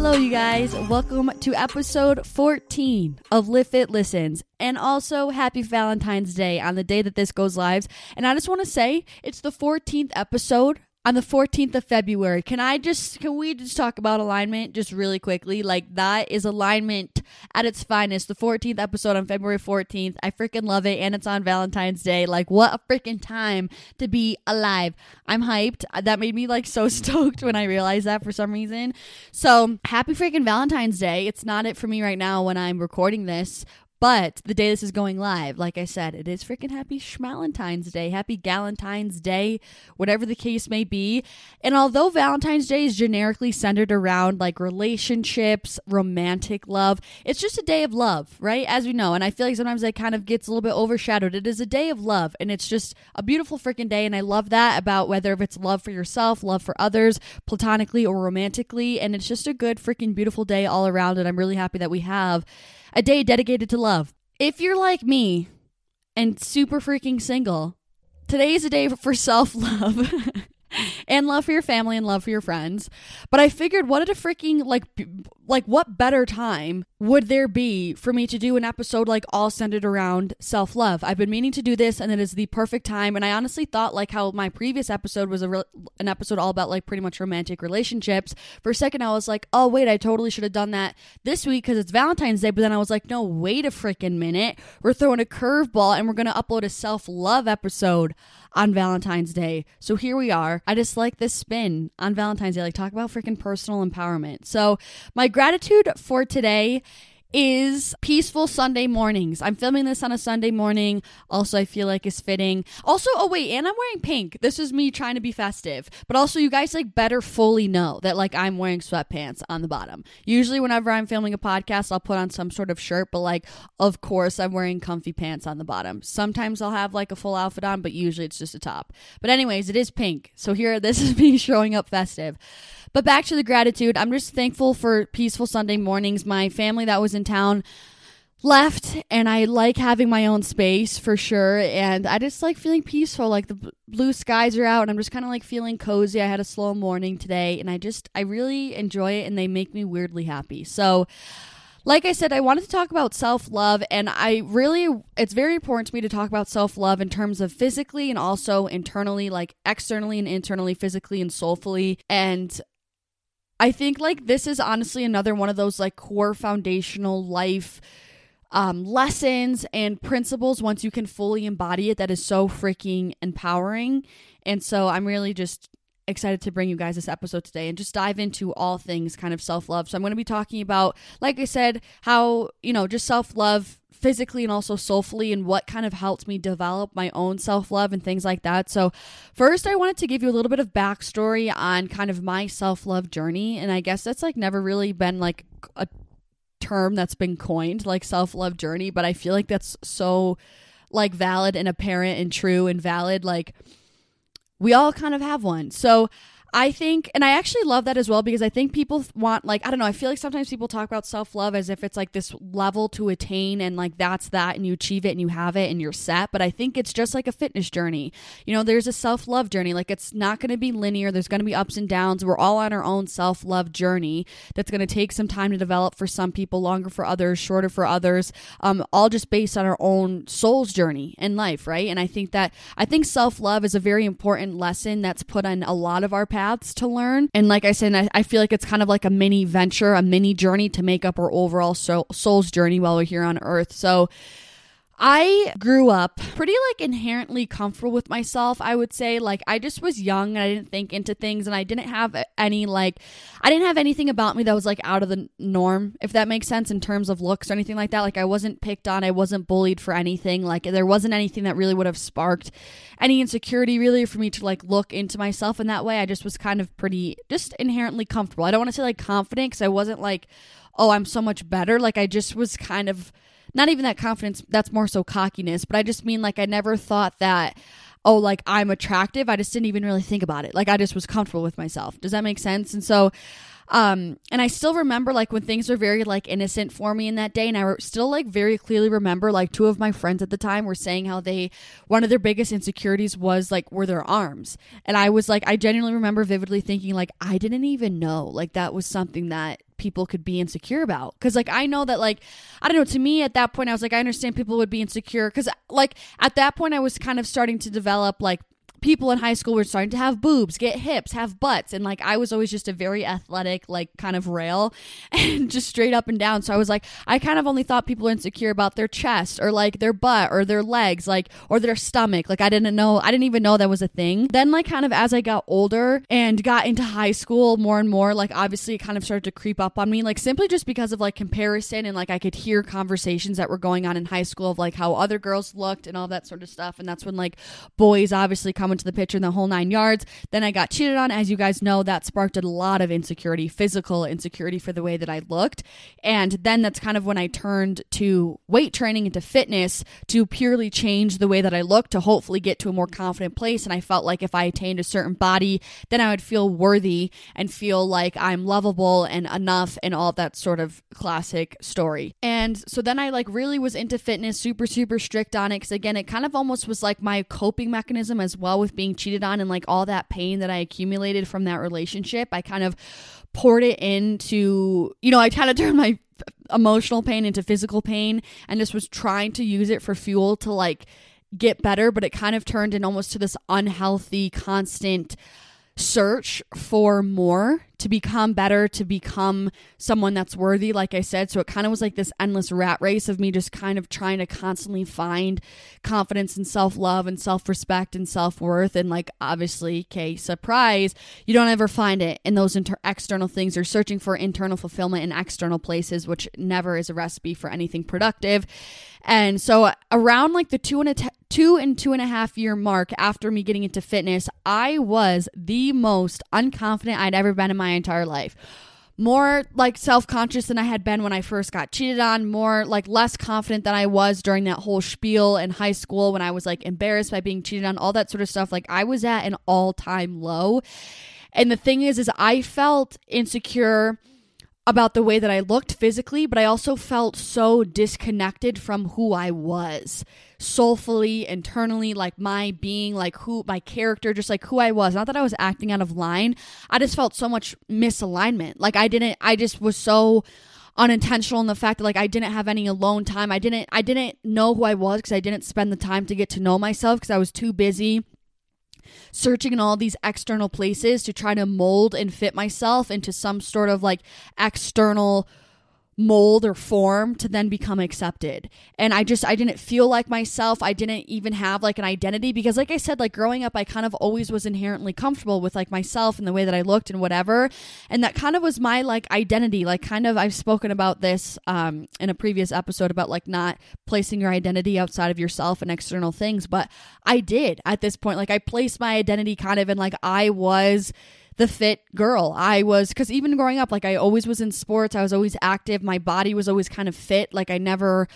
Hello, you guys. Welcome to episode 14 of Livfiit Listens. And also, happy Valentine's Day on the day that this goes live. And I just want to say it's the 14th episode on the 14th of February. Can I just, can we just talk about alignment just really quickly? Like, that is alignment at its finest. The 14th episode on February 14th. I freaking love it. And it's on Valentine's Day. Like, what a freaking time to be alive. I'm hyped. That made me like so stoked when I realized that for some reason. So, happy freaking Valentine's Day. It's not it for me right now when I'm recording this, but the day this is going live, like I said, it is freaking happy Schmalentine's Day, happy Galentine's Day, whatever the case may be. And although Valentine's Day is generically centered around like relationships, romantic love, it's just a day of love, right? As we know. And I feel like sometimes that kind of gets a little bit overshadowed. It is a day of love, and it's just a beautiful freaking day. And I love that about whether if it's love for yourself, love for others, platonically or romantically. And it's just a good freaking beautiful day all around. And I'm really happy that we have a day dedicated to love. If you're like me and super freaking single, today is a day for self love. and love for your family and love for your friends. But I figured what a freaking like like what better time would there be for me to do an episode like all centered around self-love. I've been meaning to do this and it is the perfect time and I honestly thought like how my previous episode was a re- an episode all about like pretty much romantic relationships. For a second I was like, "Oh, wait, I totally should have done that this week cuz it's Valentine's Day." But then I was like, "No, wait a freaking minute. We're throwing a curveball and we're going to upload a self-love episode on Valentine's Day. So here we are. I just like this spin on Valentine's Day. Like talk about freaking personal empowerment. So my gratitude for today is peaceful Sunday mornings. I'm filming this on a Sunday morning. Also, I feel like is fitting. Also, oh wait, and I'm wearing pink. This is me trying to be festive. But also, you guys like better fully know that like I'm wearing sweatpants on the bottom. Usually, whenever I'm filming a podcast, I'll put on some sort of shirt. But like, of course, I'm wearing comfy pants on the bottom. Sometimes I'll have like a full outfit on, but usually it's just a top. But anyways, it is pink. So here, this is me showing up festive. But back to the gratitude. I'm just thankful for peaceful Sunday mornings. My family that was in town left and I like having my own space for sure and I just like feeling peaceful like the blue skies are out and I'm just kind of like feeling cozy. I had a slow morning today and I just I really enjoy it and they make me weirdly happy. So like I said, I wanted to talk about self love, and I really, it's very important to me to talk about self love in terms of physically and also internally, like externally and internally, physically and soulfully. And I think like this is honestly another one of those like core foundational life um, lessons and principles once you can fully embody it that is so freaking empowering. And so I'm really just excited to bring you guys this episode today and just dive into all things kind of self love. So I'm going to be talking about, like I said, how, you know, just self love physically and also soulfully and what kind of helped me develop my own self love and things like that. So, first, I wanted to give you a little bit of backstory on kind of my self love journey. And I guess that's like never really been like a term that's been coined, like self love journey, but I feel like that's so like valid and apparent and true and valid. Like, we all kind of have one. So, I think, and I actually love that as well because I think people want, like, I don't know, I feel like sometimes people talk about self love as if it's like this level to attain and like that's that and you achieve it and you have it and you're set. But I think it's just like a fitness journey. You know, there's a self love journey. Like, it's not going to be linear, there's going to be ups and downs. We're all on our own self love journey that's going to take some time to develop for some people, longer for others, shorter for others, um, all just based on our own soul's journey in life, right? And I think that, I think self love is a very important lesson that's put on a lot of our paths to learn. And like I said, I, I feel like it's kind of like a mini venture, a mini journey to make up our overall soul, soul's journey while we're here on earth. So, I grew up pretty like inherently comfortable with myself, I would say. Like I just was young and I didn't think into things and I didn't have any like I didn't have anything about me that was like out of the norm, if that makes sense in terms of looks or anything like that. Like I wasn't picked on, I wasn't bullied for anything. Like there wasn't anything that really would have sparked any insecurity really for me to like look into myself in that way. I just was kind of pretty just inherently comfortable. I don't want to say like confident cuz I wasn't like oh, I'm so much better. Like I just was kind of not even that confidence, that's more so cockiness, but I just mean like I never thought that oh, like I'm attractive. I just didn't even really think about it. Like I just was comfortable with myself. Does that make sense? And so um and I still remember like when things were very like innocent for me in that day and I still like very clearly remember like two of my friends at the time were saying how they one of their biggest insecurities was like were their arms. And I was like I genuinely remember vividly thinking like I didn't even know like that was something that people could be insecure about because like i know that like i don't know to me at that point i was like i understand people would be insecure because like at that point i was kind of starting to develop like people in high school were starting to have boobs, get hips, have butts. And like I was always just a very athletic, like kind of rail and just straight up and down. So I was like, I kind of only thought people were insecure about their chest or like their butt or their legs, like or their stomach. Like I didn't know, I didn't even know that was a thing. Then, like, kind of as I got older and got into high school more and more, like obviously it kind of started to creep up on me, like simply just because of like comparison and like I could hear conversations that were going on in high school of like how other girls looked and all that sort of stuff. And that's when like boys obviously come into the picture in the whole nine yards. Then I got cheated on. As you guys know, that sparked a lot of insecurity, physical insecurity for the way that I looked. And then that's kind of when I turned to weight training into fitness to purely change the way that I looked to hopefully get to a more confident place. And I felt like if I attained a certain body, then I would feel worthy and feel like I'm lovable and enough and all that sort of classic story. And so then I like really was into fitness, super, super strict on it. Cause again, it kind of almost was like my coping mechanism as well with being cheated on and like all that pain that I accumulated from that relationship. I kind of poured it into, you know, I kind of turned my emotional pain into physical pain and just was trying to use it for fuel to like get better, but it kind of turned in almost to this unhealthy, constant search for more to become better, to become someone that's worthy, like I said. So it kind of was like this endless rat race of me just kind of trying to constantly find confidence and self love and self respect and self worth. And like, obviously, okay, surprise, you don't ever find it in those inter- external things. You're searching for internal fulfillment in external places, which never is a recipe for anything productive. And so around like the two and a t- two and two and a half year mark after me getting into fitness, I was the most unconfident I'd ever been in my entire life. More like self conscious than I had been when I first got cheated on, more like less confident than I was during that whole spiel in high school when I was like embarrassed by being cheated on, all that sort of stuff. Like I was at an all time low. And the thing is, is I felt insecure about the way that I looked physically, but I also felt so disconnected from who I was soulfully, internally, like my being, like who my character, just like who I was. Not that I was acting out of line. I just felt so much misalignment. Like I didn't, I just was so unintentional in the fact that like I didn't have any alone time. I didn't I didn't know who I was because I didn't spend the time to get to know myself because I was too busy searching in all these external places to try to mold and fit myself into some sort of like external mold or form to then become accepted. And I just I didn't feel like myself. I didn't even have like an identity because like I said like growing up I kind of always was inherently comfortable with like myself and the way that I looked and whatever. And that kind of was my like identity. Like kind of I've spoken about this um in a previous episode about like not placing your identity outside of yourself and external things, but I did at this point like I placed my identity kind of in like I was the fit girl. I was, because even growing up, like I always was in sports, I was always active. My body was always kind of fit. Like I never,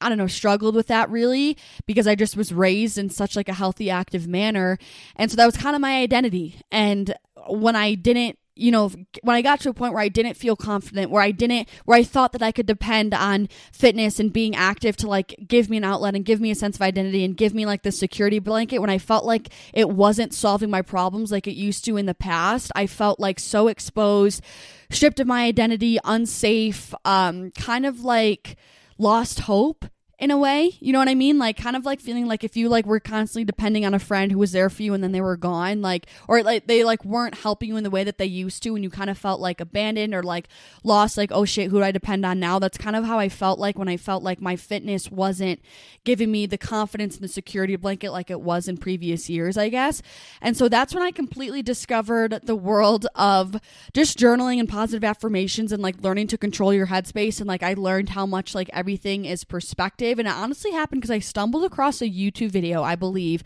I don't know, struggled with that really because I just was raised in such like a healthy, active manner. And so that was kind of my identity. And when I didn't you know, when I got to a point where I didn't feel confident, where I didn't, where I thought that I could depend on fitness and being active to like give me an outlet and give me a sense of identity and give me like the security blanket, when I felt like it wasn't solving my problems like it used to in the past, I felt like so exposed, stripped of my identity, unsafe, um, kind of like lost hope in a way. You know what I mean? Like kind of like feeling like if you like were constantly depending on a friend who was there for you and then they were gone, like or like they like weren't helping you in the way that they used to and you kind of felt like abandoned or like lost like oh shit, who do I depend on now? That's kind of how I felt like when I felt like my fitness wasn't giving me the confidence and the security blanket like it was in previous years, I guess. And so that's when I completely discovered the world of just journaling and positive affirmations and like learning to control your headspace and like I learned how much like everything is perspective and it honestly happened because I stumbled across a YouTube video, I believe,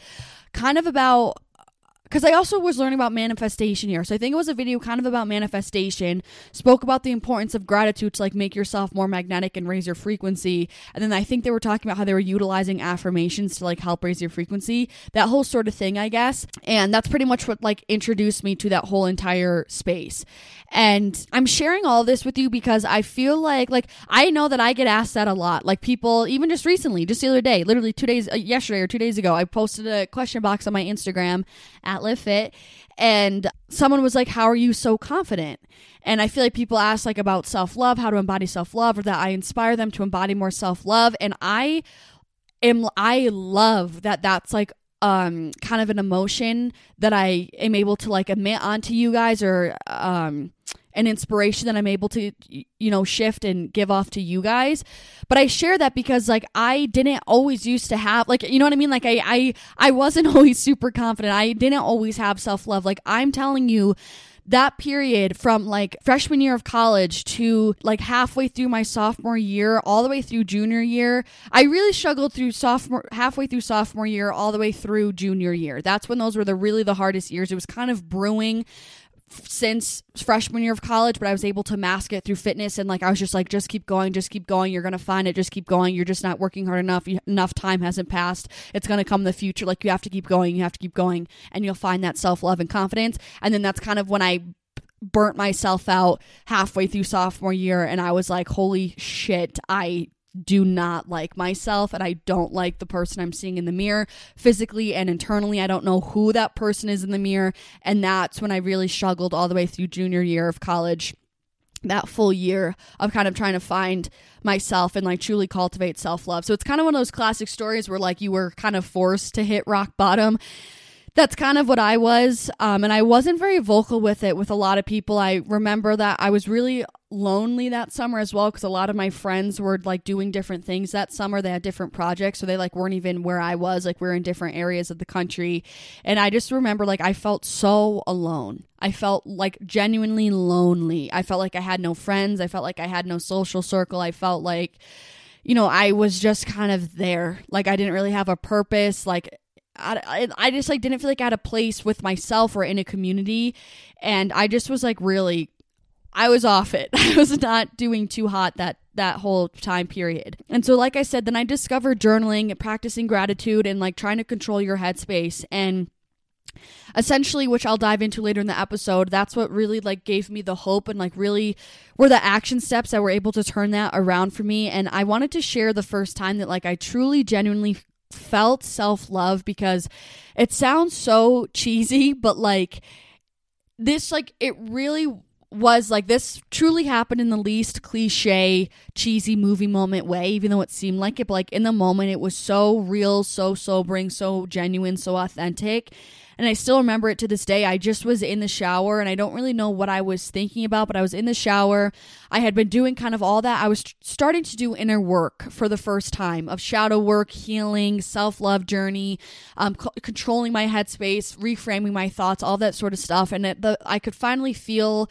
kind of about because I also was learning about manifestation here. So I think it was a video kind of about manifestation, spoke about the importance of gratitude to like make yourself more magnetic and raise your frequency. And then I think they were talking about how they were utilizing affirmations to like help raise your frequency, that whole sort of thing, I guess. And that's pretty much what like introduced me to that whole entire space. And I'm sharing all this with you because I feel like like I know that I get asked that a lot. Like people even just recently, just the other day, literally 2 days uh, yesterday or 2 days ago, I posted a question box on my Instagram at Livfiit and someone was like, "How are you so confident?" And I feel like people ask like about self-love, how to embody self-love or that I inspire them to embody more self-love and I am I love that that's like um kind of an emotion that I am able to like admit onto you guys or um an inspiration that I'm able to you know shift and give off to you guys. But I share that because like I didn't always used to have like you know what I mean like I I I wasn't always super confident. I didn't always have self-love. Like I'm telling you that period from like freshman year of college to like halfway through my sophomore year all the way through junior year i really struggled through sophomore halfway through sophomore year all the way through junior year. That's when those were the really the hardest years. It was kind of brewing since freshman year of college, but I was able to mask it through fitness. And like, I was just like, just keep going, just keep going. You're going to find it. Just keep going. You're just not working hard enough. Enough time hasn't passed. It's going to come in the future. Like, you have to keep going. You have to keep going. And you'll find that self love and confidence. And then that's kind of when I burnt myself out halfway through sophomore year. And I was like, holy shit, I do not like myself and I don't like the person I'm seeing in the mirror physically and internally. I don't know who that person is in the mirror. And that's when I really struggled all the way through junior year of college. That full year of kind of trying to find myself and like truly cultivate self love. So it's kind of one of those classic stories where like you were kind of forced to hit rock bottom that's kind of what I was. Um, and I wasn't very vocal with it with a lot of people. I remember that I was really lonely that summer as well because a lot of my friends were like doing different things that summer. They had different projects, so they like weren't even where I was. Like we are in different areas of the country, and I just remember like I felt so alone. I felt like genuinely lonely. I felt like I had no friends. I felt like I had no social circle. I felt like you know, I was just kind of there. Like I didn't really have a purpose. Like I, I just like didn't feel like I had a place with myself or in a community and I just was like really I was off it. I was not doing too hot that that whole time period. And so like I said, then I discovered journaling, and practicing gratitude and like trying to control your headspace and essentially which I'll dive into later in the episode. That's what really like gave me the hope and like really were the action steps that were able to turn that around for me and I wanted to share the first time that like I truly genuinely felt self love because it sounds so cheesy, but like this, like, it really was like this truly happened in the least cliche, cheesy movie moment way, even though it seemed like it. But like in the moment, it was so real, so sobering, so genuine, so authentic. And I still remember it to this day. I just was in the shower and I don't really know what I was thinking about, but I was in the shower. I had been doing kind of all that. I was starting to do inner work for the first time of shadow work, healing, self love journey, um, c- controlling my headspace, reframing my thoughts, all that sort of stuff. And it, the, I could finally feel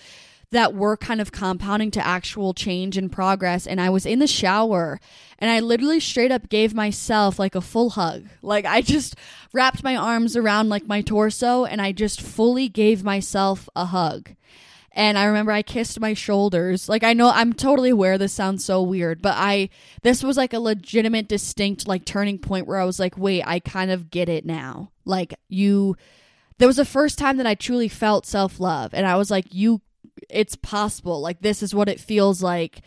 that were kind of compounding to actual change and progress. And I was in the shower and I literally straight up gave myself like a full hug. Like I just wrapped my arms around like my torso and I just fully gave myself a hug. And I remember I kissed my shoulders. Like I know I'm totally aware this sounds so weird, but I this was like a legitimate distinct like turning point where I was like, "Wait, I kind of get it now." Like you there was the first time that I truly felt self-love and I was like, "You it's possible. Like this is what it feels like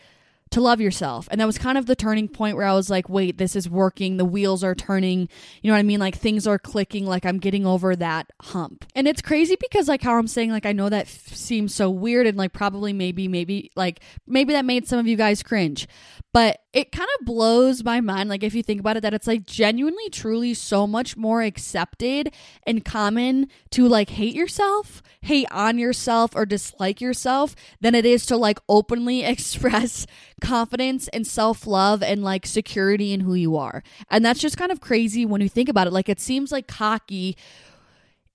to love yourself. And that was kind of the turning point where I was like, wait, this is working. The wheels are turning. You know what I mean? Like things are clicking. Like I'm getting over that hump. And it's crazy because, like, how I'm saying, like, I know that f- seems so weird and, like, probably maybe, maybe, like, maybe that made some of you guys cringe. But it kind of blows my mind, like, if you think about it, that it's like genuinely, truly so much more accepted and common to like hate yourself, hate on yourself, or dislike yourself than it is to like openly express confidence and self love and like security in who you are. And that's just kind of crazy when you think about it. Like, it seems like cocky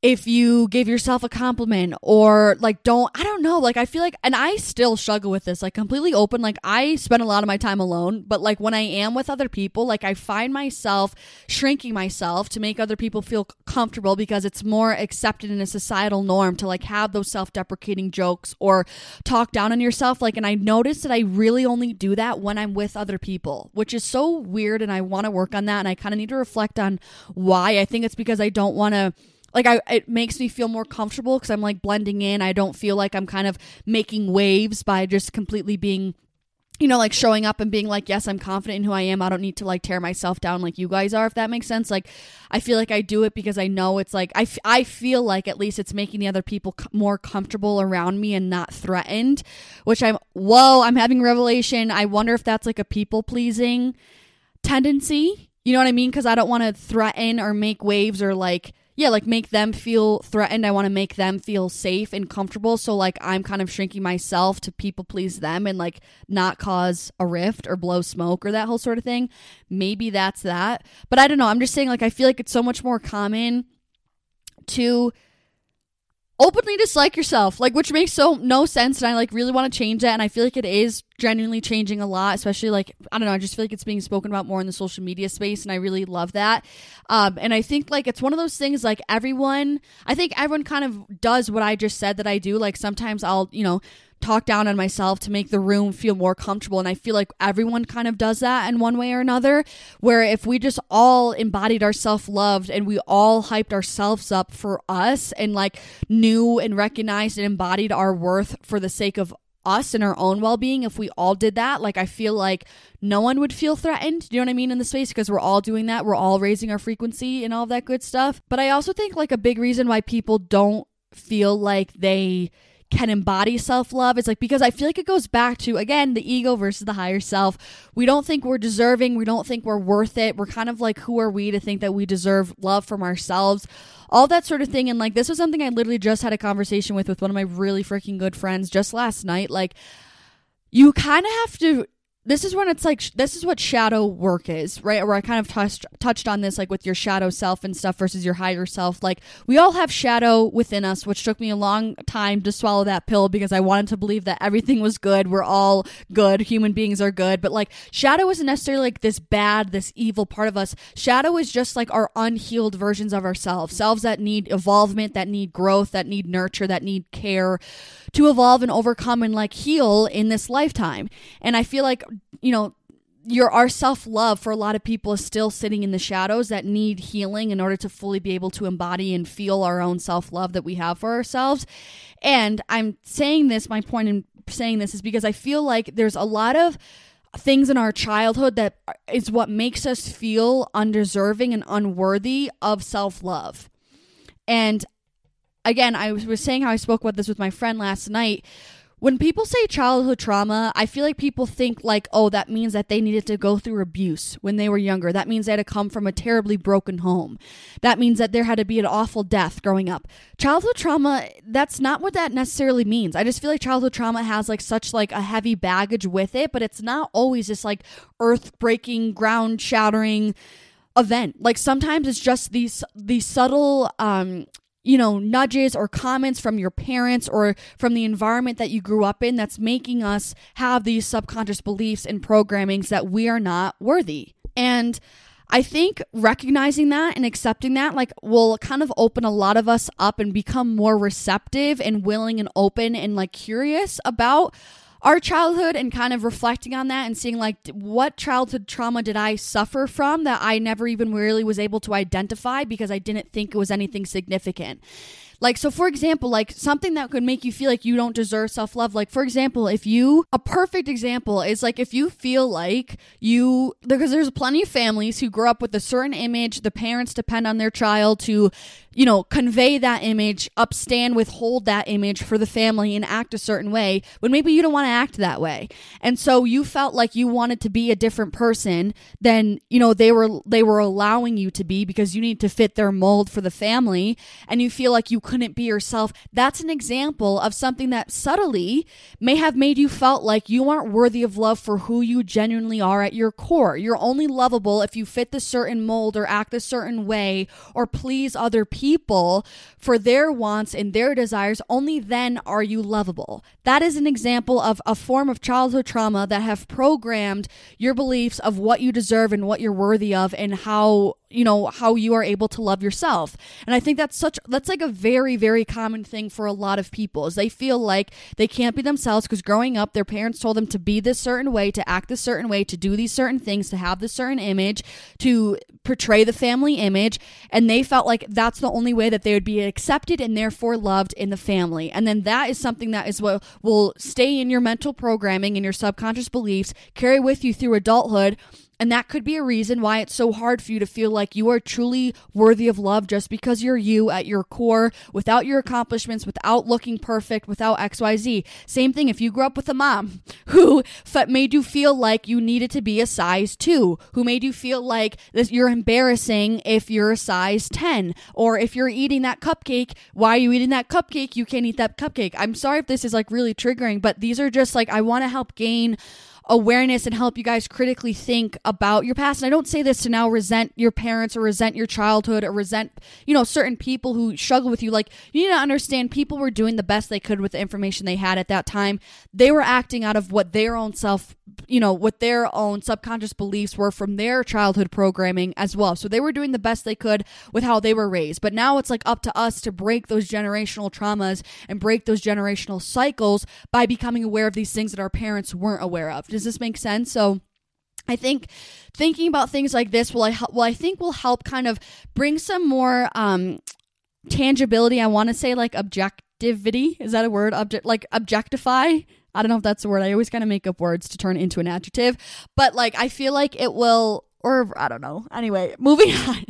if you give yourself a compliment or like don't I don't know like I feel like and I still struggle with this like completely open like I spend a lot of my time alone but like when I am with other people like I find myself shrinking myself to make other people feel comfortable because it's more accepted in a societal norm to like have those self-deprecating jokes or talk down on yourself like and I notice that I really only do that when I'm with other people which is so weird and I want to work on that and I kind of need to reflect on why. I think it's because I don't want to like I it makes me feel more comfortable because I'm like blending in. I don't feel like I'm kind of making waves by just completely being you know, like showing up and being like, yes, I'm confident in who I am. I don't need to like tear myself down like you guys are, if that makes sense. Like, I feel like I do it because I know it's like, I, f- I feel like at least it's making the other people c- more comfortable around me and not threatened, which I'm, whoa, I'm having revelation. I wonder if that's like a people pleasing tendency. You know what I mean? Because I don't want to threaten or make waves or like, yeah, like make them feel threatened. I want to make them feel safe and comfortable. So like I'm kind of shrinking myself to people please them and like not cause a rift or blow smoke or that whole sort of thing. Maybe that's that. But I don't know. I'm just saying like I feel like it's so much more common to openly dislike yourself like which makes so no sense and i like really want to change that and i feel like it is genuinely changing a lot especially like i don't know i just feel like it's being spoken about more in the social media space and i really love that. Um, and i think like it's one of those things like everyone i think everyone kind of does what i just said that i do like sometimes i'll you know talk down on myself to make the room feel more comfortable. And I feel like everyone kind of does that in one way or another. Where if we just all embodied our self loved and we all hyped ourselves up for us and like knew and recognized and embodied our worth for the sake of us and our own well-being if we all did that like i feel like no one would feel threatened you know what i mean in the space because we're all doing that we're all raising our frequency and all that good stuff but i also think like a big reason why people don't feel like they can embody self love. It's like because I feel like it goes back to again the ego versus the higher self. We don't think we're deserving. We don't think we're worth it. We're kind of like who are we to think that we deserve love from ourselves? All that sort of thing. And like this was something I literally just had a conversation with with one of my really freaking good friends just last night. Like you kind of have to this is when it's like this is what shadow work is right? Where i kind of touched touched on this like with your shadow self and stuff versus your higher self. Like we all have shadow within us which took me a long time to swallow that pill because i wanted to believe that everything was good. We're all good. Human beings are good. But like shadow isn't necessarily like this bad this evil part of us. Shadow is just like our unhealed versions of ourselves. Selves that need evolvement that need growth that need nurture that need care to evolve and overcome and like heal in this lifetime and i feel like you know, your our self love for a lot of people is still sitting in the shadows that need healing in order to fully be able to embody and feel our own self love that we have for ourselves. And I'm saying this, my point in saying this is because I feel like there's a lot of things in our childhood that is what makes us feel undeserving and unworthy of self love. And again, I was saying how I spoke about this with my friend last night when people say childhood trauma, I feel like people think like, oh, that means that they needed to go through abuse when they were younger. That means they had to come from a terribly broken home. That means that there had to be an awful death growing up. Childhood trauma, that's not what that necessarily means. I just feel like childhood trauma has like such like a heavy baggage with it, but it's not always just like earth breaking, ground shattering event. Like sometimes it's just these these subtle um you know, nudges or comments from your parents or from the environment that you grew up in that's making us have these subconscious beliefs and programmings that we are not worthy. And I think recognizing that and accepting that like will kind of open a lot of us up and become more receptive and willing and open and like curious about our childhood and kind of reflecting on that and seeing like what childhood trauma did I suffer from that I never even really was able to identify because I didn't think it was anything significant. Like, so for example, like something that could make you feel like you don't deserve self love. Like, for example, if you, a perfect example is like if you feel like you, because there's plenty of families who grow up with a certain image, the parents depend on their child to you know, convey that image, upstand, withhold that image for the family and act a certain way when maybe you don't want to act that way. And so you felt like you wanted to be a different person than, you know, they were they were allowing you to be because you need to fit their mold for the family and you feel like you couldn't be yourself. That's an example of something that subtly may have made you felt like you aren't worthy of love for who you genuinely are at your core. You're only lovable if you fit the certain mold or act a certain way or please other people people for their wants and their desires, only then are you lovable. That is an example of a form of childhood trauma that have programmed your beliefs of what you deserve and what you're worthy of and how you know how you are able to love yourself. And i think that's such that's like a very very common thing for a lot of people is they feel like they can't be themselves because growing up their parents told them to be this certain way to act this certain way to do these certain things to have this certain image to portray the family image. And they felt like that's the only way that they would be accepted and therefore loved in the family. And then that is something that is what will stay in your mental programming and your subconscious beliefs carry with you through adulthood and that could be a reason why it's so hard for you to feel like you are truly worthy of love just because you're you at your core, without your accomplishments, without looking perfect, without XYZ. Same thing if you grew up with a mom who made you feel like you needed to be a size 2, who made you feel like this, you're embarrassing if you're a size 10, or if you're eating that cupcake, why are you eating that cupcake? You can't eat that cupcake. I'm sorry if this is like really triggering, but these are just like, I want to help gain awareness and help you guys critically think about your past. And I don't say this to now resent your parents or resent your childhood or resent, you know, certain people who struggle with you. Like, you need to understand people were doing the best they could with the information they had at that time. They were acting out of what their own self, you know, what their own subconscious beliefs were from their childhood programming as well. So they were doing the best they could with how they were raised. But now it's like up to us to break those generational traumas and break those generational cycles by becoming aware of these things that our parents weren't aware of. Does does this make sense? So I think thinking about things like this will I well I think will help kind of bring some more um tangibility. I want to say like objectivity. Is that a word? Object like objectify. I don't know if that's the word. I always kind of make up words to turn into an adjective, but like I feel like it will or I don't know. Anyway, moving on.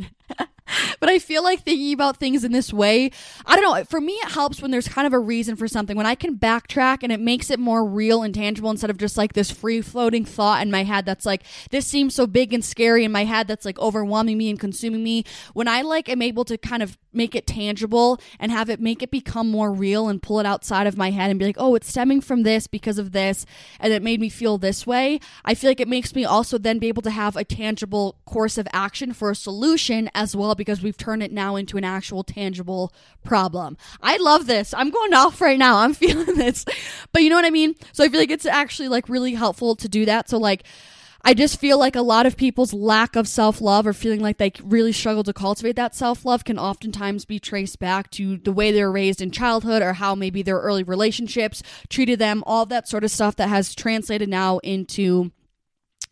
but I feel like thinking about things in this way, I don't know. For me, it helps when there's kind of a reason for something. When I can backtrack and it makes it more real and tangible instead of just like this free floating thought in my head that's like, this seems so big and scary in my head that's like overwhelming me and consuming me. When I like am able to kind of make it tangible and have it make it become more real and pull it outside of my head and be like, oh, it's stemming from this because of this, and it made me feel this way. I feel like it makes me also then be able to have a tangible course of action for a solution as well because we've turned it now into an actual tangible problem. I love this. I'm going off right now. I'm feeling this. But you know what I mean? So I feel like it's actually like really helpful to do that. So like I just feel like a lot of people's lack of self love or feeling like they really struggle to cultivate that self love can oftentimes be traced back to the way they were raised in childhood or how maybe their early relationships treated them, all that sort of stuff that has translated now into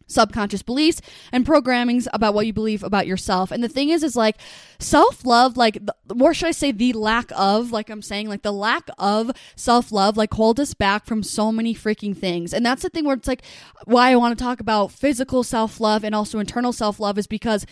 subconscious beliefs and programmings about what you believe about yourself. And the thing is, is like self love, like, or should I say, the lack of, like I'm saying, like the lack of self love, like hold us back from so many freaking things. And that's the thing where it's like why I want to talk about physical self love and also internal self love is because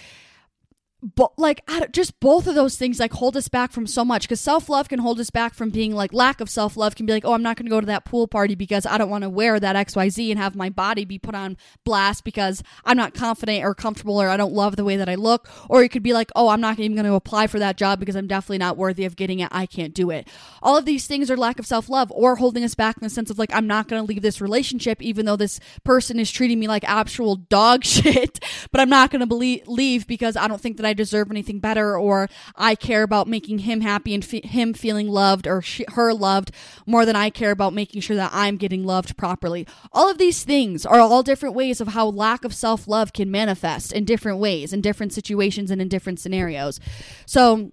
but like just both of those things like hold us back from so much because self-love can hold us back from being like lack of self-love can be like oh i'm not going to go to that pool party because i don't want to wear that xyz and have my body be put on blast because i'm not confident or comfortable or i don't love the way that i look. Or it could be like oh i'm not even going to apply for that job because i'm definitely not worthy of getting it. I can't do it. All of these things are lack of self-love or holding us back in the sense of like i'm not going to leave this relationship even though this person is treating me like actual dog shit but i'm not going to believe leave because i don't think that I deserve anything better or I care about making him happy and fe- him feeling loved or she- her loved more than I care about making sure that I'm getting loved properly. All of these things are all different ways of how lack of self love can manifest in different ways, in different situations, and in different scenarios. So,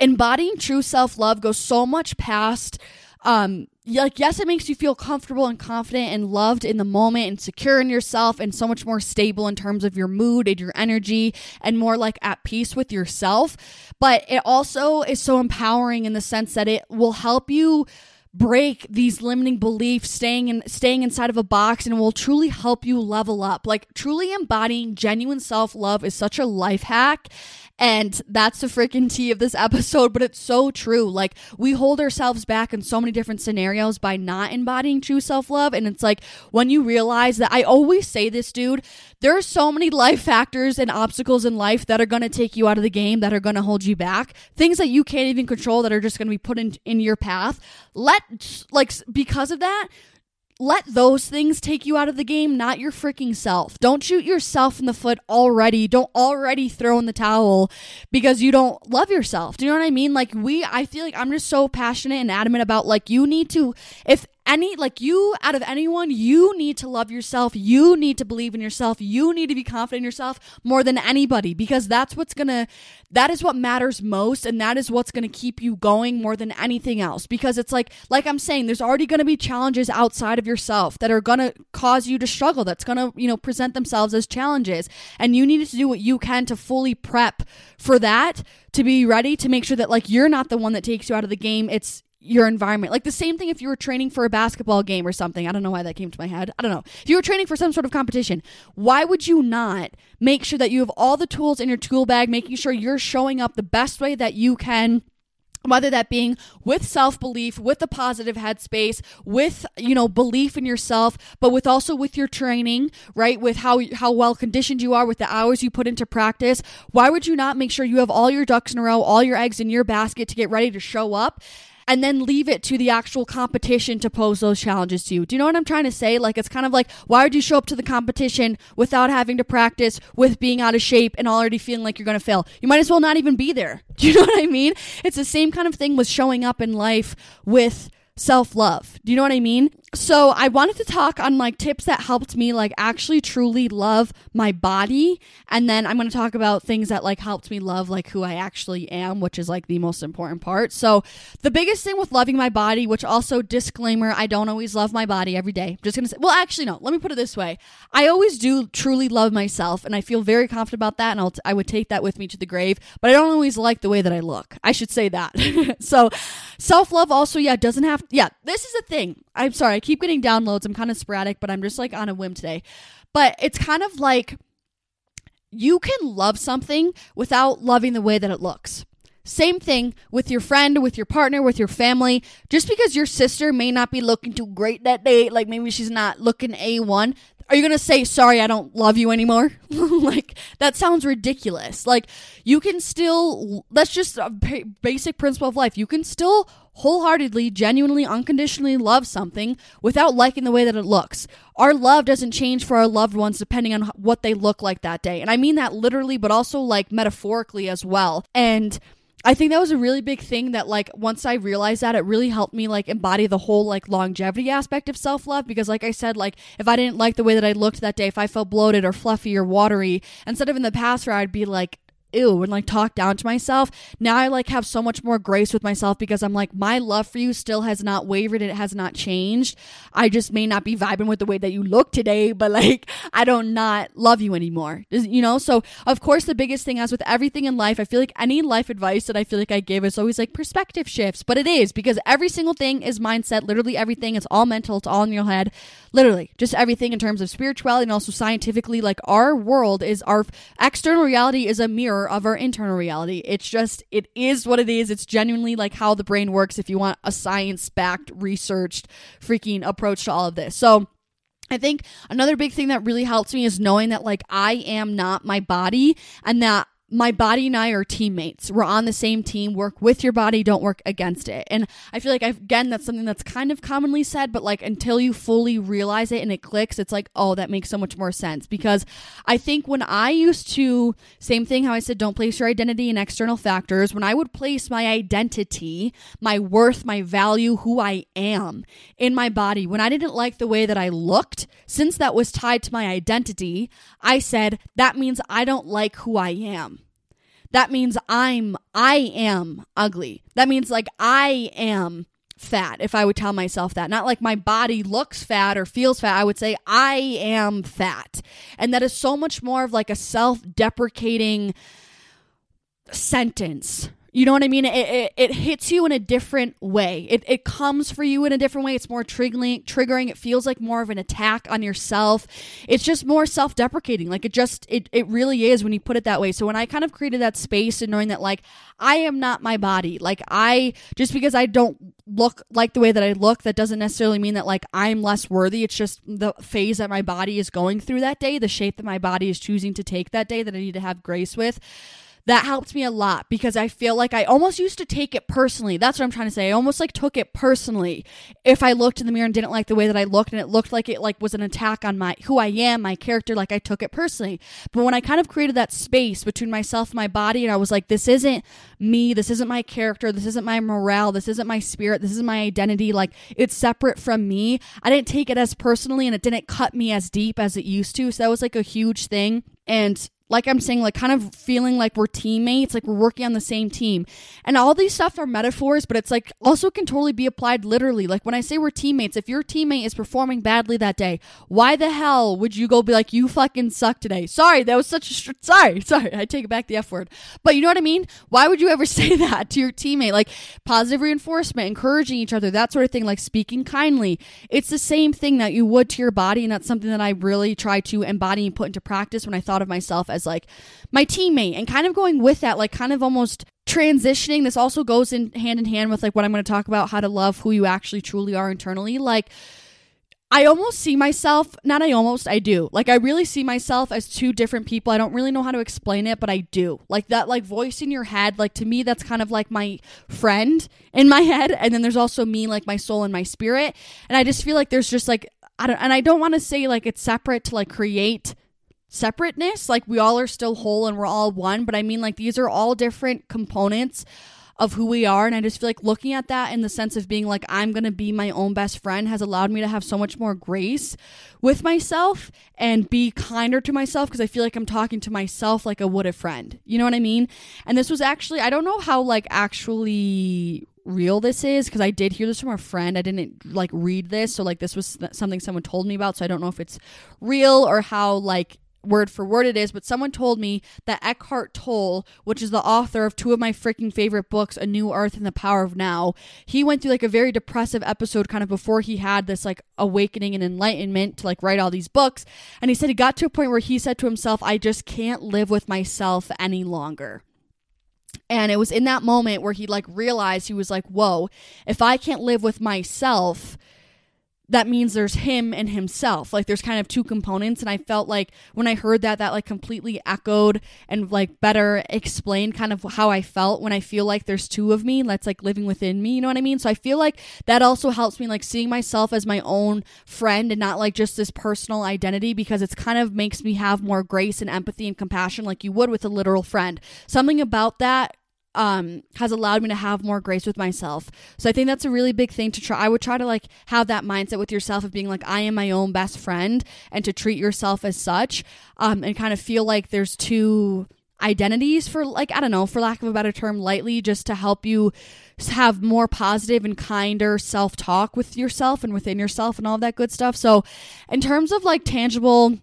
embodying true self love goes so much past um like yes it makes you feel comfortable and confident and loved in the moment and secure in yourself and so much more stable in terms of your mood and your energy and more like at peace with yourself. But it also is so empowering in the sense that it will help you break these limiting beliefs staying in staying inside of a box and will truly help you level up. Like truly embodying genuine self-love is such a life hack and that's the freaking tea of this episode, but it's so true. Like, we hold ourselves back in so many different scenarios by not embodying true self love. And it's like, when you realize that I always say this, dude, there are so many life factors and obstacles in life that are going to take you out of the game, that are going to hold you back, things that you can't even control that are just going to be put in, in your path. Let, like, because of that, let those things take you out of the game, not your freaking self. Don't shoot yourself in the foot already. Don't already throw in the towel because you don't love yourself. Do you know what I mean? Like, we, I feel like I'm just so passionate and adamant about like, you need to, if any like you out of anyone you need to love yourself. You need to believe in yourself. You need to be confident in yourself more than anybody because that's what's gonna that is what matters most and that is what's gonna keep you going more than anything else because it's like like i'm saying there's already gonna be challenges outside of yourself that are gonna cause you to struggle that's gonna you know present themselves as challenges and you need to do what you can to fully prep for that to be ready to make sure that like you're not the one that takes you out of the game. It's your environment. Like the same thing if you were training for a basketball game or something. I don't know why that came to my head. I don't know. If you were training for some sort of competition, why would you not make sure that you have all the tools in your tool bag, making sure you're showing up the best way that you can? whether that being with self-belief with a positive headspace with you know belief in yourself but with also with your training right with how how well conditioned you are with the hours you put into practice why would you not make sure you have all your ducks in a row all your eggs in your basket to get ready to show up and then leave it to the actual competition to pose those challenges to you. Do you know what I'm trying to say? Like, it's kind of like, why would you show up to the competition without having to practice, with being out of shape, and already feeling like you're going to fail? You might as well not even be there. Do you know what I mean? It's the same kind of thing with showing up in life with self love. Do you know what I mean? So I wanted to talk on like tips that helped me like actually truly love my body. And then I'm going to talk about things that like helped me love like who I actually am, which is like the most important part. So the biggest thing with loving my body, which also disclaimer, I don't always love my body every day. just going to say, well, actually, no, let me put it this way. I always do truly love myself and I feel very confident about that. And I'll t- I would take that with me to the grave, but I don't always like the way that I look. I should say that. so self love also, yeah, doesn't have, yeah, this is a thing. I'm sorry, I keep getting downloads. I'm kind of sporadic, but I'm just like on a whim today. But it's kind of like you can love something without loving the way that it looks. Same thing with your friend, with your partner, with your family. Just because your sister may not be looking too great that day, like maybe she's not looking A1, are you going to say, sorry, I don't love you anymore? like, that sounds ridiculous. Like, you can still, that's just a basic principle of life. You can still wholeheartedly, genuinely, unconditionally love something without liking the way that it looks. Our love doesn't change for our loved ones depending on what they look like that day. And I mean that literally, but also like metaphorically as well. And, I think that was a really big thing that like once I realized that it really helped me like embody the whole like longevity aspect of self-love because like I said like if I didn't like the way that I looked that day if I felt bloated or fluffy or watery instead of in the past where I'd be like ew and like talk down to myself. Now I like have so much more grace with myself because I'm like, my love for you still has not wavered. It has not changed. I just may not be vibing with the way that you look today, but like, I don't not love you anymore. You know? So, of course, the biggest thing, as with everything in life, I feel like any life advice that I feel like I give is always like perspective shifts, but it is because every single thing is mindset. Literally everything. It's all mental. It's all in your head. Literally just everything in terms of spirituality and also scientifically. Like, our world is our external reality is a mirror of our internal reality. It's just, it is what it is. It's genuinely like how the brain works if you want a science backed, researched, freaking approach to all of this. So, I think another big thing that really helps me is knowing that like I am not my body and that my body and I are teammates. We're on the same team. Work with your body, don't work against it. And I feel like, I've, again, that's something that's kind of commonly said, but like until you fully realize it and it clicks, it's like, oh, that makes so much more sense. Because I think when I used to, same thing how I said, don't place your identity in external factors, when I would place my identity, my worth, my value, who I am in my body, when I didn't like the way that I looked, since that was tied to my identity, I said, that means I don't like who I am that means I'm, I am ugly. That means like I am fat if I would tell myself that. Not like my body looks fat or feels fat. I would say I am fat. And that is so much more of like a self deprecating sentence you know what I mean? It, it, it, hits you in a different way. It, it comes for you in a different way. It's more triggering, triggering. It feels like more of an attack on yourself. It's just more self deprecating. Like it just, it, it really is when you put it that way. So when I kind of created that space and knowing that like I am not my body, like I, just because I don't look like the way that I look, that doesn't necessarily mean that like I'm less worthy. It's just the phase that my body is going through that day, the shape that my body is choosing to take that day that I need to have grace with that helped me a lot because I feel like I almost used to take it personally. That's what I'm trying to say. I almost like took it personally if I looked in the mirror and didn't like the way that I looked and it looked like it like was an attack on my who I am, my character, like I took it personally. But when I kind of created that space between myself and my body and I was like this isn't me, this isn't my character, this isn't my morale, this isn't my spirit, this isn't my identity, like it's separate from me. I didn't take it as personally and it didn't cut me as deep as it used to. So that was like a huge thing. And like I'm saying, like kind of feeling like we're teammates, like we're working on the same team. And all these stuff are metaphors, but it's like also can totally be applied literally. Like when I say we're teammates, if your teammate is performing badly that day, why the hell would you go be like, you fucking suck today? Sorry, that was such a, sh- sorry, sorry, I take it back the F word. But you know what I mean? Why would you ever say that to your teammate? Like positive reinforcement, encouraging each other, that sort of thing, like speaking kindly. It's the same thing that you would to your body. And that's something that I really try to embody and put into practice when I thought of myself as as like my teammate and kind of going with that, like kind of almost transitioning. This also goes in hand in hand with like what I'm going to talk about how to love who you actually truly are internally. Like, I almost see myself, not I almost, I do. Like I really see myself as two different people. I don't really know how to explain it, but I do. Like that like voice in your head, like to me that's kind of like my friend in my head and then there's also me like my soul and my spirit. And I just feel like there's just like I don't and I don't want to say like it's separate to like create separateness. Like we all are still whole and we're all one, but I mean, like these are all different components of who we are. And I just feel like looking at that in the sense of being like, I'm going to be my own best friend has allowed me to have so much more grace with myself and be kinder to myself because I feel like I'm talking to myself like I would a friend. You know what I mean? And this was actually, I don't know how like actually real this is because I did hear this from a friend. I didn't like read this. So like this was something someone told me about. So I don't know if it's real or how like word for word it is, but someone told me that Eckhart Tolle, which is the author of two of my freaking favorite books, A New Earth and The Power of Now, he went through like a very depressive episode kind of before he had this like awakening and enlightenment to like write all these books. And he said he got to a point where he said to himself, I just can't live with myself any longer. And it was in that moment where he like realized he was like, whoa, if I can't live with myself, that means there's him and himself. Like there's kind of two components. And I felt like when I heard that, that like completely echoed and like better explained kind of how I felt when I feel like there's two of me that's like living within me. You know what I mean? So I feel like that also helps me like seeing myself as my own friend and not like just this personal identity because it's kind of makes me have more grace and empathy and compassion like you would with a literal friend. Something about that um has allowed me to have more grace with myself. So I think that's a really big thing to try. I would try to like have that mindset with yourself of being like I am my own best friend and to treat yourself as such um and kind of feel like there's two identities for like I don't know, for lack of a better term, lightly just to help you have more positive and kinder self-talk with yourself and within yourself and all that good stuff. So in terms of like tangible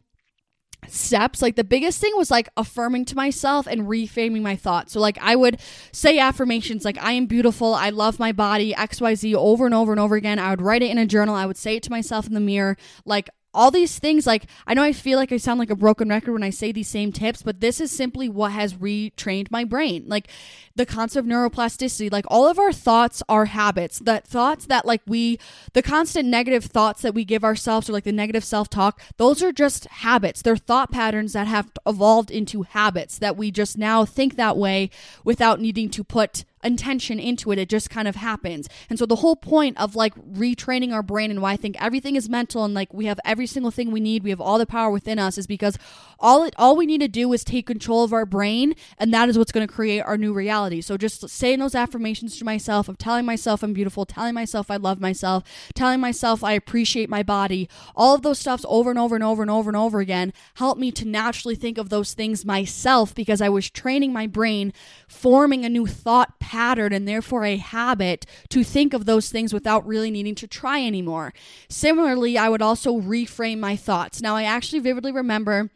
steps like the biggest thing was like affirming to myself and reframing my thoughts. So like i would say affirmations like i am beautiful. I love my body xyz over and over and over again. I would write it in a journal. I would say it to myself in the mirror like all these things like i know i feel like i sound like a broken record when i say these same tips but this is simply what has retrained my brain. Like the concept of neuroplasticity like all of our thoughts are habits. That thoughts that like we the constant negative thoughts that we give ourselves or like the negative self-talk those are just habits. They're thought patterns that have evolved into habits that we just now think that way without needing to put intention into it. It just kind of happens. And so the whole point of like retraining our brain and why I think everything is mental and like we have every single thing we need, we have all the power within us is because all it all we need to do is take control of our brain and that is what's going to create our new reality. So just saying those affirmations to myself of telling myself I'm beautiful, telling myself I love myself, telling myself I appreciate my body, all of those stuffs over and over and over and over and over again helped me to naturally think of those things myself because I was training my brain forming a new thought pattern pattern and therefore a habit to think of those things without really needing to try anymore. Similarly, I would also reframe my thoughts. Now, I actually vividly remember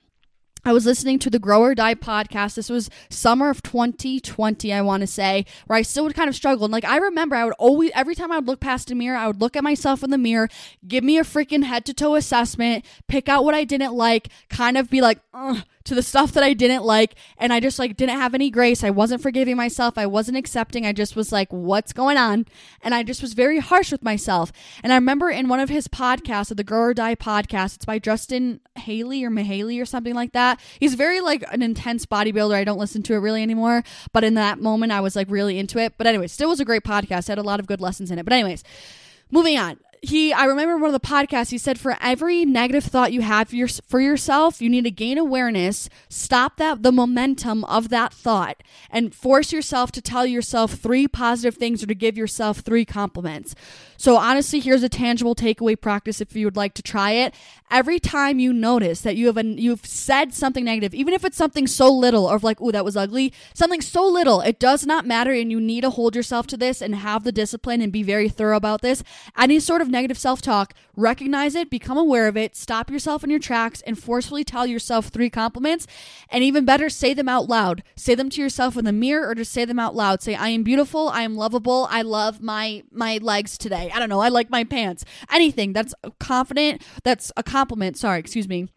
I was listening to the Grow or Die podcast. This was summer of 2020, I want to say, where I still would kind of struggle. And like, I remember I would always, every time I would look past a mirror, I would look at myself in the mirror, give me a freaking head to toe assessment, pick out what I didn't like, kind of be like, to the stuff that I didn't like and I just like didn't have any grace. I wasn't forgiving myself. I wasn't accepting. I just was like, what's going on? And I just was very harsh with myself. And I remember in one of his podcasts, the Grow or Die podcast, it's by Justin Haley or Mahaley or something like that. He's very like an intense bodybuilder. I don't listen to it really anymore, but in that moment I was like really into it. But anyway, still was a great podcast. It had a lot of good lessons in it. But anyways, moving on he i remember one of the podcasts he said for every negative thought you have for, your, for yourself you need to gain awareness stop that the momentum of that thought and force yourself to tell yourself three positive things or to give yourself three compliments so honestly here's a tangible takeaway practice if you would like to try it every time you notice that you have an, you've said something negative even if it's something so little or like oh that was ugly something so little it does not matter and you need to hold yourself to this and have the discipline and be very thorough about this any sort of negative self talk, recognize it, become aware of it, stop yourself in your tracks, and forcefully tell yourself three compliments. And even better, say them out loud. Say them to yourself in the mirror or just say them out loud. Say, I am beautiful, I am lovable, I love my my legs today. I don't know, I like my pants. Anything that's confident, that's a compliment, sorry, excuse me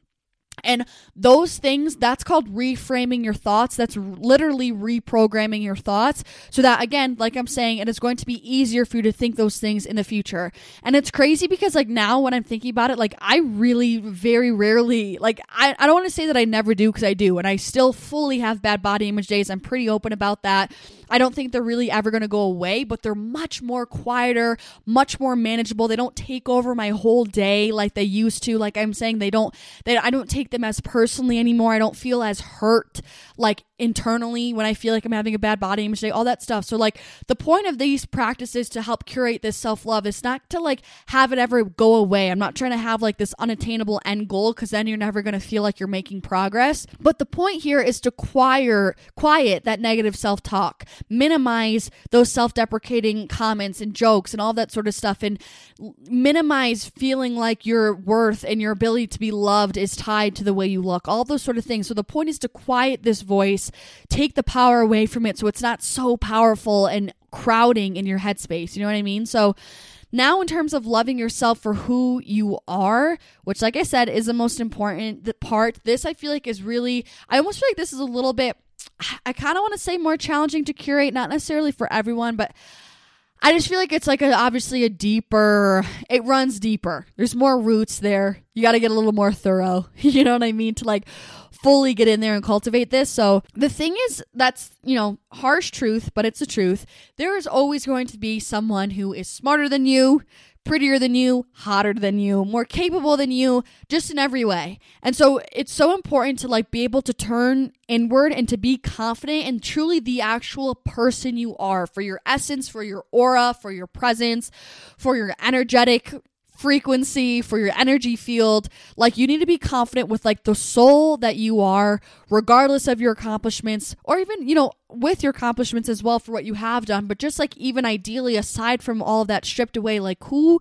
and those things, that's called reframing your thoughts. That's literally reprogramming your thoughts so that, again, like I'm saying, it is going to be easier for you to think those things in the future. And it's crazy because, like, now when I'm thinking about it, like, I really very rarely, like, I, I don't want to say that I never do because I do. And I still fully have bad body image days. I'm pretty open about that. I don't think they're really ever going to go away, but they're much more quieter, much more manageable. They don't take over my whole day like they used to. Like I'm saying, they don't, they, I don't take them as personally anymore. I don't feel as hurt like internally when I feel like I'm having a bad body image day, all that stuff. So like the point of these practices to help curate this self-love is not to like have it ever go away. I'm not trying to have like this unattainable end goal because then you're never going to feel like you're making progress. But the point here is to quiet quiet that negative self-talk minimize those self deprecating comments and jokes and all that sort of stuff, and minimize feeling like your worth and your ability to be loved is tied to the way you look, all those sort of things. So the point is to quiet this voice, take the power away from it so it's not so powerful and crowding in your headspace. You know what I mean? So, now, in terms of loving yourself for who you are, which, like I said, is the most important part, this I feel like is really, I almost feel like this is a little bit I kind of want to say more challenging to curate, not necessarily for everyone, but I just feel like it's like a, obviously a deeper, it runs deeper. There's more roots there. You got to get a little more thorough. You know what I mean? To like fully get in there and cultivate this. So the thing is, that's, you know, harsh truth, but it's the truth. There is always going to be someone who is smarter than you, prettier than you, hotter than you, more capable than you, just in every way. And so it's so important to like be able to turn inward and to be confident in truly the actual person you are for your essence, for your aura, for your presence, for your energetic frequency, for your energy field. Like you need to be confident with like the soul that you are, regardless of your accomplishments, or even, you know, with your accomplishments as well for what you have done. But just like even ideally, aside from all of that stripped away, like who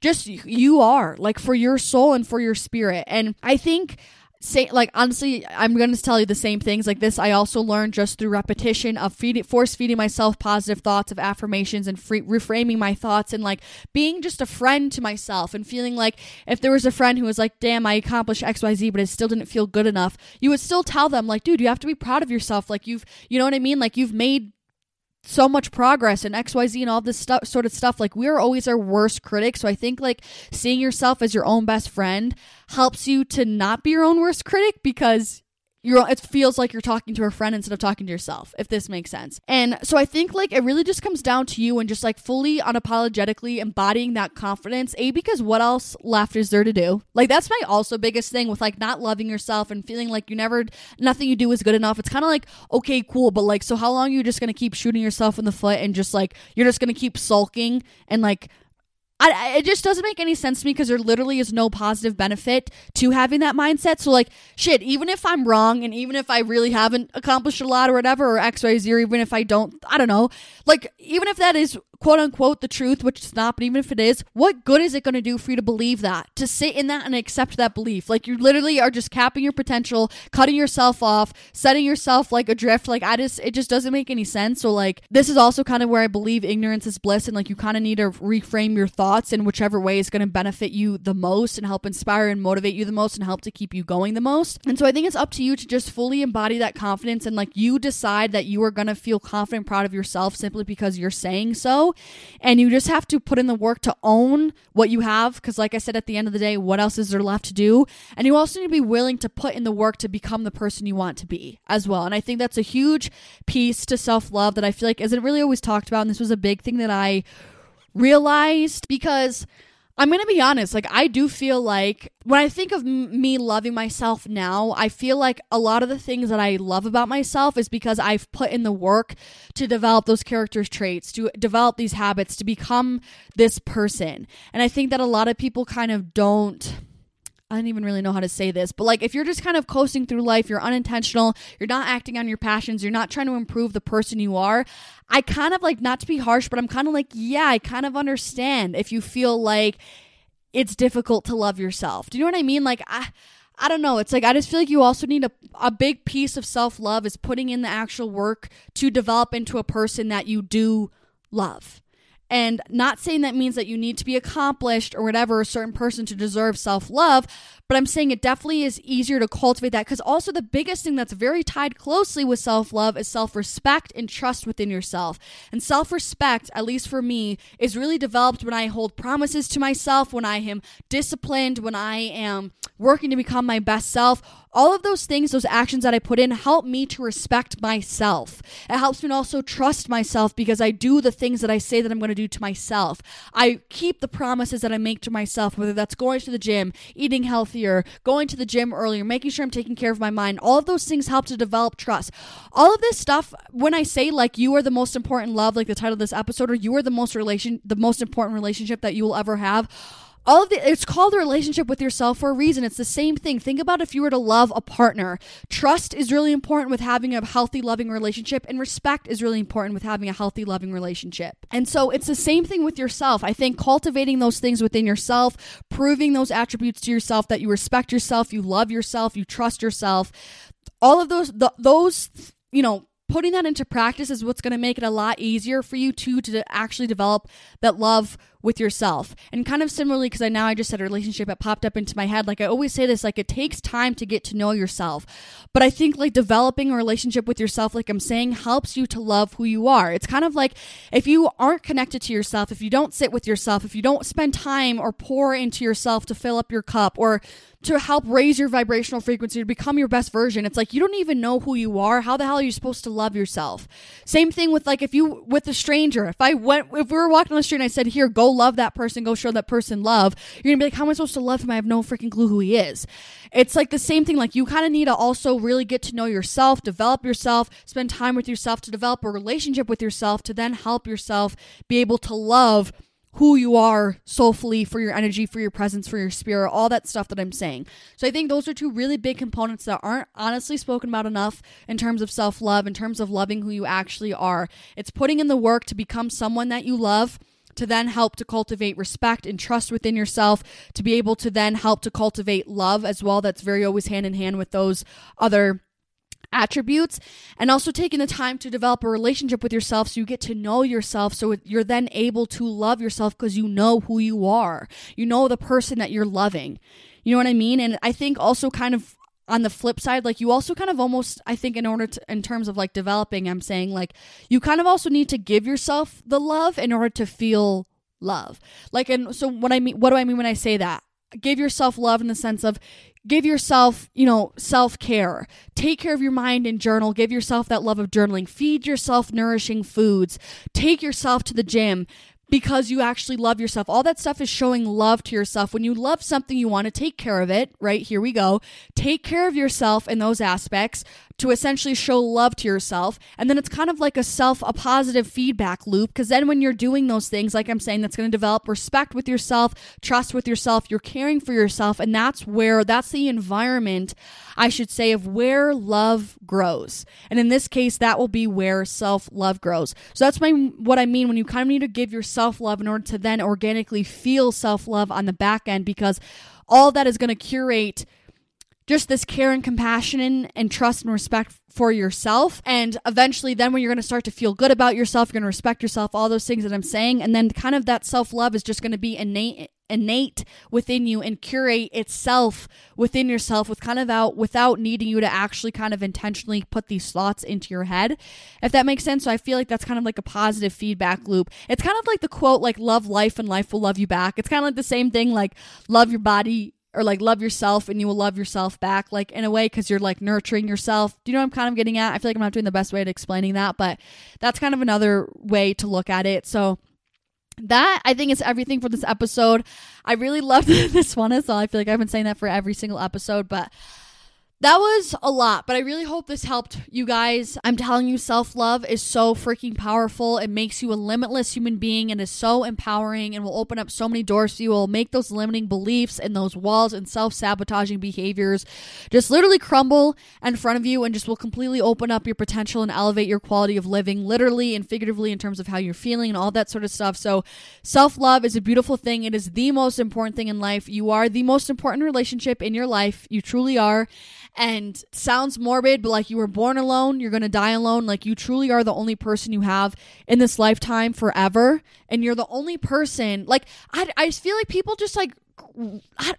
just you are, like for your soul and for your spirit. And I think say like honestly i'm going to tell you the same things like this i also learned just through repetition of feeding force feeding myself positive thoughts of affirmations and free, reframing my thoughts and like being just a friend to myself and feeling like if there was a friend who was like damn i accomplished xyz but it still didn't feel good enough you would still tell them like dude you have to be proud of yourself like you've you know what i mean like you've made so much progress and XYZ and all this stuff sort of stuff. Like we're always our worst critic. So I think like seeing yourself as your own best friend helps you to not be your own worst critic because you're it feels like you're talking to a friend instead of talking to yourself if this makes sense. And so i think like it really just comes down to you and just like fully unapologetically embodying that confidence a because what else left is there to do? Like that's my also biggest thing with like not loving yourself and feeling like you never nothing you do is good enough. It's kind of like okay cool but like so how long are you just gonna keep shooting yourself in the foot and just like you're just gonna keep sulking and like I, it just doesn't make any sense to me because there literally is no positive benefit to having that mindset. So, like, shit, even if I'm wrong and even if I really haven't accomplished a lot or whatever, or X, Y, Z, or even if I don't, I don't know, like, even if that is quote unquote the truth, which it's not, but even if it is, what good is it going to do for you to believe that? To sit in that and accept that belief? Like, you literally are just capping your potential, cutting yourself off, setting yourself like adrift. Like, I just, it just doesn't make any sense. So, like, this is also kind of where I believe ignorance is bliss and like you kind of need to reframe your thoughts in whichever way is going to benefit you the most and help inspire and motivate you the most and help to keep you going the most. And so I think it's up to you to just fully embody that confidence and like you decide that you are going to feel confident, proud of yourself simply because you're saying so. And you just have to put in the work to own what you have. Because, like I said, at the end of the day, what else is there left to do? And you also need to be willing to put in the work to become the person you want to be as well. And I think that's a huge piece to self love that I feel like isn't really always talked about. And this was a big thing that I realized because I'm going to be honest, like I do feel like when I think of m- me loving myself now, I feel like a lot of the things that I love about myself is because I've put in the work to develop those character traits, to develop these habits, to become this person. And I think that a lot of people kind of don't I don't even really know how to say this, but like if you're just kind of coasting through life, you're unintentional, you're not acting on your passions, you're not trying to improve the person you are. I kind of like, not to be harsh, but I'm kind of like, yeah, I kind of understand if you feel like it's difficult to love yourself. Do you know what I mean? Like, I. I don't know. It's like I just feel like you also need a a big piece of self love is putting in the actual work to develop into a person that you do love. And not saying that means that you need to be accomplished or whatever, a certain person to deserve self love, but I'm saying it definitely is easier to cultivate that because also the biggest thing that's very tied closely with self love is self respect and trust within yourself. And self respect, at least for me, is really developed when I hold promises to myself, when I am disciplined, when I am working to become my best self all of those things, those actions that I put in, help me to respect myself. It helps me also trust myself because I do the things that I say that I'm going to do to myself. I keep the promises that I make to myself, whether that's going to the gym, eating healthier, going to the gym earlier, making sure I'm taking care of my mind. All of those things help to develop trust. All of this stuff, when I say like you are the most important love, like the title of this episode, or you are the most relation, the most important relationship that you will ever have all of the it's called a relationship with yourself for a reason. It's the same thing. Think about if you were to love a partner. Trust is really important with having a healthy loving relationship and respect is really important with having a healthy loving relationship. And so it's the same thing with yourself. I think cultivating those things within yourself proving those attributes to yourself that you respect yourself you love yourself you trust yourself all of those those you know putting that into practice is what's going to make it a lot easier for you to to actually develop that love with yourself. And kind of similarly, because I now I just said a relationship, it popped up into my head. Like I always say this, like it takes time to get to know yourself. But I think like developing a relationship with yourself, like I'm saying, helps you to love who you are. It's kind of like if you aren't connected to yourself, if you don't sit with yourself, if you don't spend time or pour into yourself to fill up your cup or to help raise your vibrational frequency to become your best version. It's like you don't even know who you are. How the hell are you supposed to love yourself? Same thing with like if you with a stranger. If I went if we were walking on the street and I said, "Here, go love that person, go show that person love," you're gonna be like, "How am I supposed to love him? I have no freaking clue who he is." It's like the same thing. Like you kind of need to also really get to know yourself, develop yourself, spend time with yourself to develop a relationship with yourself to then help yourself be able to love who you are soulfully for your energy, for your presence, for your spirit, all that stuff that I'm saying. So I think those are two really big components that aren't honestly spoken about enough in terms of self love, in terms of loving who you actually are. It's putting in the work to become someone that you love to then help to cultivate respect and trust within yourself, to be able to then help to cultivate love as well. That's very always hand in hand with those other attributes and also taking the time to develop a relationship with yourself so you get to know yourself so you're then able to love yourself because you know who you are. You know the person that you're loving. You know what I mean? And I think also kind of on the flip side like you also kind of almost i think in order to in terms of like developing i'm saying like you kind of also need to give yourself the love in order to feel love like and so what i mean what do i mean when i say that give yourself love in the sense of give yourself, you know, self care. Take care of your mind and journal. Give yourself that love of journaling. Feed yourself nourishing foods. Take yourself to the gym because you actually love yourself. All that stuff is showing love to yourself. When you love something, you want to take care of it, right? Here we go. Take care of yourself in those aspects to essentially show love to yourself. And then it's kind of like a self, a positive feedback loop. Because then when you're doing those things, like I'm saying, that's going to develop respect with yourself, trust with yourself, you're caring for yourself. And that's where, that's the environment, I should say, of where love grows. And in this case, that will be where self love grows. So that's my, what I mean when you kind of need to give yourself love in order to then organically feel self love on the back end because all that is going to curate just this care and compassion and, and trust and respect for yourself. And eventually, then when you're going to start to feel good about yourself, you're going to respect yourself, all those things that I'm saying. And then kind of that self love is just going to be innate innate within you and curate itself within yourself with kind of out without needing you to actually kind of intentionally put these thoughts into your head. If that makes sense. So i feel like that's kind of like a positive feedback loop. It's kind of like the quote like love life and life will love you back. It's kind of like the same thing like love your body or like love yourself and you will love yourself back like in a way because you're like nurturing yourself. Do you know what i'm kind of getting at? I feel like i'm not doing the best way at explaining that but that's kind of another way to look at it. So that I think is everything for this episode. I really loved this one as well. I feel like I've been saying that for every single episode, but that was a lot, but I really hope this helped you guys. I'm telling you, self love is so freaking powerful. It makes you a limitless human being and is so empowering and will open up so many doors for you. It will make those limiting beliefs and those walls and self sabotaging behaviors just literally crumble in front of you and just will completely open up your potential and elevate your quality of living, literally and figuratively, in terms of how you're feeling and all that sort of stuff. So, self love is a beautiful thing. It is the most important thing in life. You are the most important relationship in your life. You truly are and sounds morbid, but like you were born alone, you're going to die alone. Like you truly are the only person you have in this lifetime forever. And you're the only person, like, I, I feel like people just like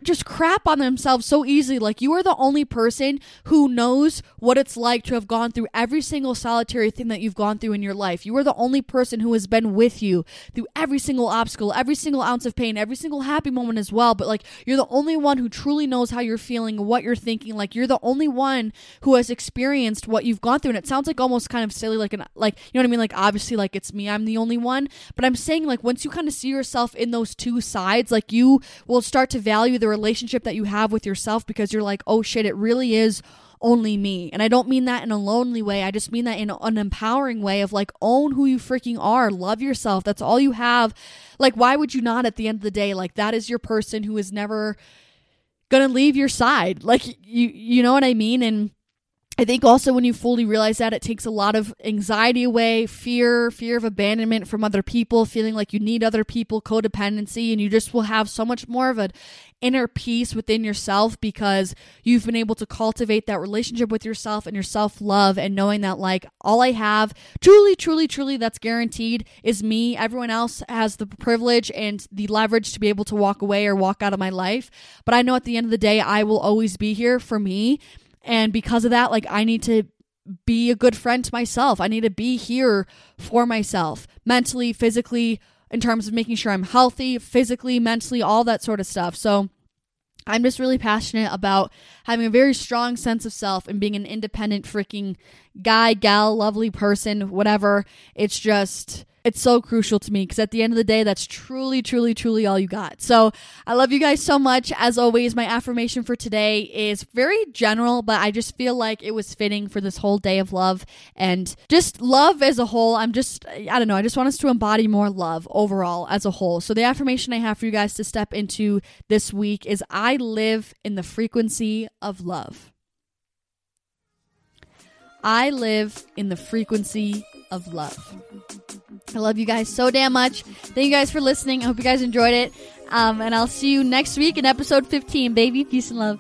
just crap on themselves so easily. Like you are the only person who knows what it's like to have gone through every single solitary thing that you've gone through in your life. You are the only person who has been with you through every single obstacle, every single ounce of pain, every single happy moment as well. But like you're the only one who truly knows how you're feeling, what you're thinking. Like you're the only one who has experienced what you've gone through. And it sounds like almost kind of silly, like an like you know what I mean? Like obviously like it's me, I'm the only one. But I'm saying like once you kind of see yourself in those two sides, like you will start to value the relationship that you have with yourself because you're like, oh shit, it really is only me. And I don't mean that in a lonely way. I just mean that in an empowering way of like, own who you freaking are. Love yourself. That's all you have. Like, why would you not at the end of the day? Like, that is your person who is never gonna leave your side. Like, you, you know what I mean? And, I think also when you fully realize that, it takes a lot of anxiety away, fear, fear of abandonment from other people, feeling like you need other people, codependency, and you just will have so much more of an inner peace within yourself because you've been able to cultivate that relationship with yourself and your self love, and knowing that, like, all I have, truly, truly, truly, that's guaranteed is me. Everyone else has the privilege and the leverage to be able to walk away or walk out of my life. But I know at the end of the day, I will always be here for me and because of that, like I need to be a good friend to myself. I need to be here for myself, mentally, physically, in terms of making sure I'm healthy, physically, mentally, all that sort of stuff. So I'm just really passionate about having a very strong sense of self and being an independent freaking guy, gal, lovely person, whatever. It's just it's so crucial to me because at the end of the day, that's truly, truly, truly all you got. So I love you guys so much. As always, my affirmation for today is very general, but I just feel like it was fitting for this whole day of love and just love as a whole. I'm just, I don't know, I just want us to embody more love overall as a whole. So the affirmation I have for you guys to step into this week is I live in the frequency of love. I live in the frequency of love. I love you guys so damn much. Thank you guys for listening. I hope you guys enjoyed it. Um, and I'll see you next week in episode 15, baby. Peace and love.